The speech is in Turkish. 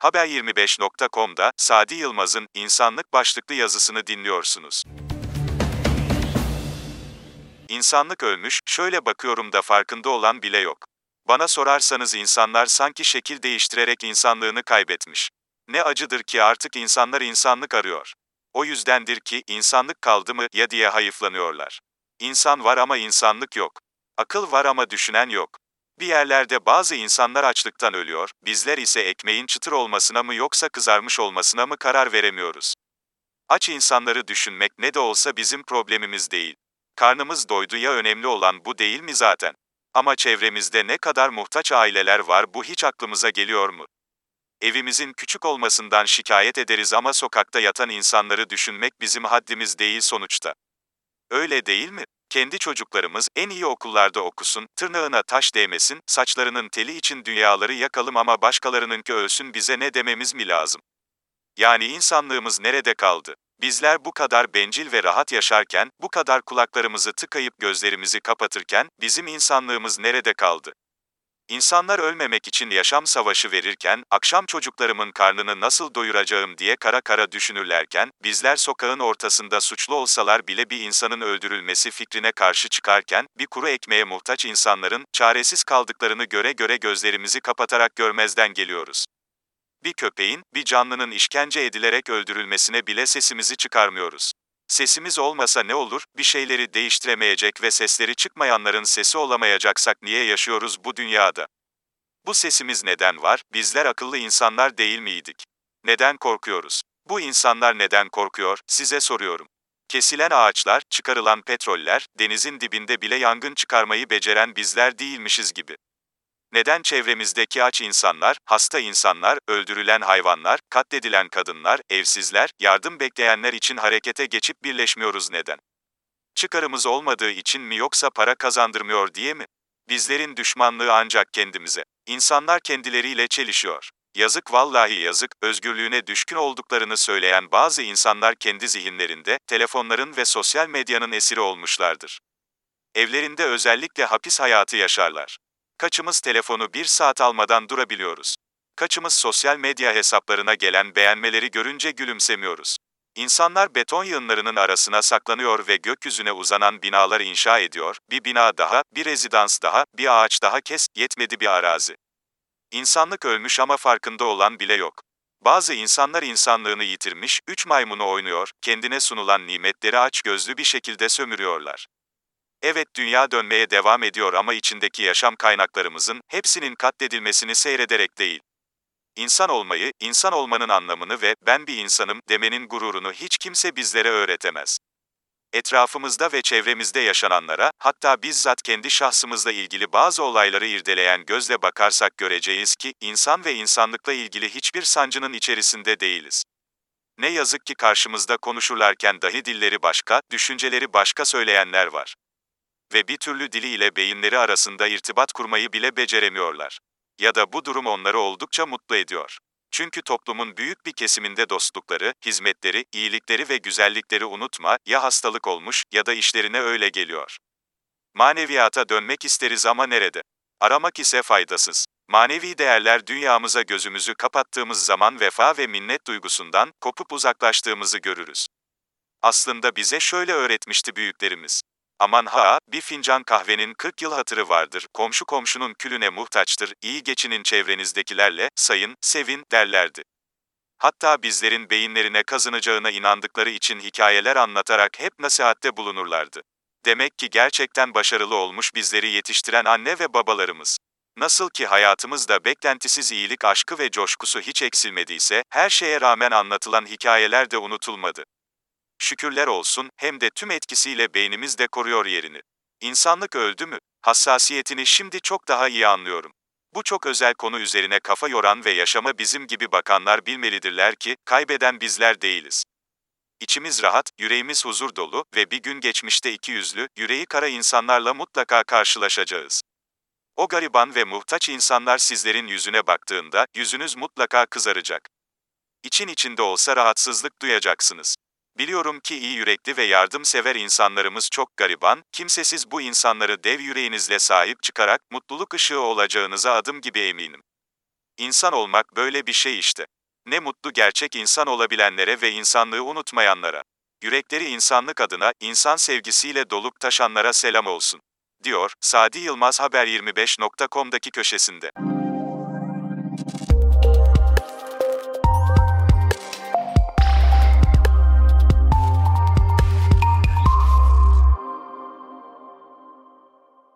Haber25.com'da Sadi Yılmaz'ın İnsanlık başlıklı yazısını dinliyorsunuz. İnsanlık ölmüş, şöyle bakıyorum da farkında olan bile yok. Bana sorarsanız insanlar sanki şekil değiştirerek insanlığını kaybetmiş. Ne acıdır ki artık insanlar insanlık arıyor. O yüzdendir ki insanlık kaldı mı ya diye hayıflanıyorlar. İnsan var ama insanlık yok. Akıl var ama düşünen yok. Bir yerlerde bazı insanlar açlıktan ölüyor, bizler ise ekmeğin çıtır olmasına mı yoksa kızarmış olmasına mı karar veremiyoruz. Aç insanları düşünmek ne de olsa bizim problemimiz değil. Karnımız doydu ya önemli olan bu değil mi zaten? Ama çevremizde ne kadar muhtaç aileler var bu hiç aklımıza geliyor mu? Evimizin küçük olmasından şikayet ederiz ama sokakta yatan insanları düşünmek bizim haddimiz değil sonuçta. Öyle değil mi? Kendi çocuklarımız en iyi okullarda okusun, tırnağına taş değmesin, saçlarının teli için dünyaları yakalım ama başkalarınınki ölsün bize ne dememiz mi lazım? Yani insanlığımız nerede kaldı? Bizler bu kadar bencil ve rahat yaşarken, bu kadar kulaklarımızı tıkayıp gözlerimizi kapatırken, bizim insanlığımız nerede kaldı? İnsanlar ölmemek için yaşam savaşı verirken, akşam çocuklarımın karnını nasıl doyuracağım diye kara kara düşünürlerken, bizler sokağın ortasında suçlu olsalar bile bir insanın öldürülmesi fikrine karşı çıkarken, bir kuru ekmeğe muhtaç insanların, çaresiz kaldıklarını göre göre gözlerimizi kapatarak görmezden geliyoruz. Bir köpeğin, bir canlının işkence edilerek öldürülmesine bile sesimizi çıkarmıyoruz. Sesimiz olmasa ne olur, bir şeyleri değiştiremeyecek ve sesleri çıkmayanların sesi olamayacaksak niye yaşıyoruz bu dünyada? Bu sesimiz neden var, bizler akıllı insanlar değil miydik? Neden korkuyoruz? Bu insanlar neden korkuyor, size soruyorum. Kesilen ağaçlar, çıkarılan petroller, denizin dibinde bile yangın çıkarmayı beceren bizler değilmişiz gibi. Neden çevremizdeki aç insanlar, hasta insanlar, öldürülen hayvanlar, katledilen kadınlar, evsizler, yardım bekleyenler için harekete geçip birleşmiyoruz neden? Çıkarımız olmadığı için mi yoksa para kazandırmıyor diye mi? Bizlerin düşmanlığı ancak kendimize. İnsanlar kendileriyle çelişiyor. Yazık vallahi yazık, özgürlüğüne düşkün olduklarını söyleyen bazı insanlar kendi zihinlerinde, telefonların ve sosyal medyanın esiri olmuşlardır. Evlerinde özellikle hapis hayatı yaşarlar. Kaçımız telefonu bir saat almadan durabiliyoruz? Kaçımız sosyal medya hesaplarına gelen beğenmeleri görünce gülümsemiyoruz? İnsanlar beton yığınlarının arasına saklanıyor ve gökyüzüne uzanan binalar inşa ediyor, bir bina daha, bir rezidans daha, bir ağaç daha kes, yetmedi bir arazi. İnsanlık ölmüş ama farkında olan bile yok. Bazı insanlar insanlığını yitirmiş, üç maymunu oynuyor, kendine sunulan nimetleri aç gözlü bir şekilde sömürüyorlar. Evet dünya dönmeye devam ediyor ama içindeki yaşam kaynaklarımızın hepsinin katledilmesini seyrederek değil. İnsan olmayı, insan olmanın anlamını ve ben bir insanım demenin gururunu hiç kimse bizlere öğretemez. Etrafımızda ve çevremizde yaşananlara, hatta bizzat kendi şahsımızla ilgili bazı olayları irdeleyen gözle bakarsak göreceğiz ki, insan ve insanlıkla ilgili hiçbir sancının içerisinde değiliz. Ne yazık ki karşımızda konuşurlarken dahi dilleri başka, düşünceleri başka söyleyenler var ve bir türlü dili ile beyinleri arasında irtibat kurmayı bile beceremiyorlar. Ya da bu durum onları oldukça mutlu ediyor. Çünkü toplumun büyük bir kesiminde dostlukları, hizmetleri, iyilikleri ve güzellikleri unutma, ya hastalık olmuş ya da işlerine öyle geliyor. Maneviyata dönmek isteriz ama nerede? Aramak ise faydasız. Manevi değerler dünyamıza gözümüzü kapattığımız zaman vefa ve minnet duygusundan kopup uzaklaştığımızı görürüz. Aslında bize şöyle öğretmişti büyüklerimiz. Aman ha, bir fincan kahvenin 40 yıl hatırı vardır, komşu komşunun külüne muhtaçtır, iyi geçinin çevrenizdekilerle, sayın, sevin, derlerdi. Hatta bizlerin beyinlerine kazınacağına inandıkları için hikayeler anlatarak hep nasihatte bulunurlardı. Demek ki gerçekten başarılı olmuş bizleri yetiştiren anne ve babalarımız. Nasıl ki hayatımızda beklentisiz iyilik aşkı ve coşkusu hiç eksilmediyse, her şeye rağmen anlatılan hikayeler de unutulmadı. Şükürler olsun, hem de tüm etkisiyle beynimiz de koruyor yerini. İnsanlık öldü mü? Hassasiyetini şimdi çok daha iyi anlıyorum. Bu çok özel konu üzerine kafa yoran ve yaşama bizim gibi bakanlar bilmelidirler ki, kaybeden bizler değiliz. İçimiz rahat, yüreğimiz huzur dolu ve bir gün geçmişte iki yüzlü, yüreği kara insanlarla mutlaka karşılaşacağız. O gariban ve muhtaç insanlar sizlerin yüzüne baktığında, yüzünüz mutlaka kızaracak. İçin içinde olsa rahatsızlık duyacaksınız. Biliyorum ki iyi yürekli ve yardımsever insanlarımız çok gariban, kimsesiz bu insanları dev yüreğinizle sahip çıkarak mutluluk ışığı olacağınıza adım gibi eminim. İnsan olmak böyle bir şey işte. Ne mutlu gerçek insan olabilenlere ve insanlığı unutmayanlara. Yürekleri insanlık adına, insan sevgisiyle dolup taşanlara selam olsun. Diyor, Sadi Yılmaz Haber25.com'daki köşesinde.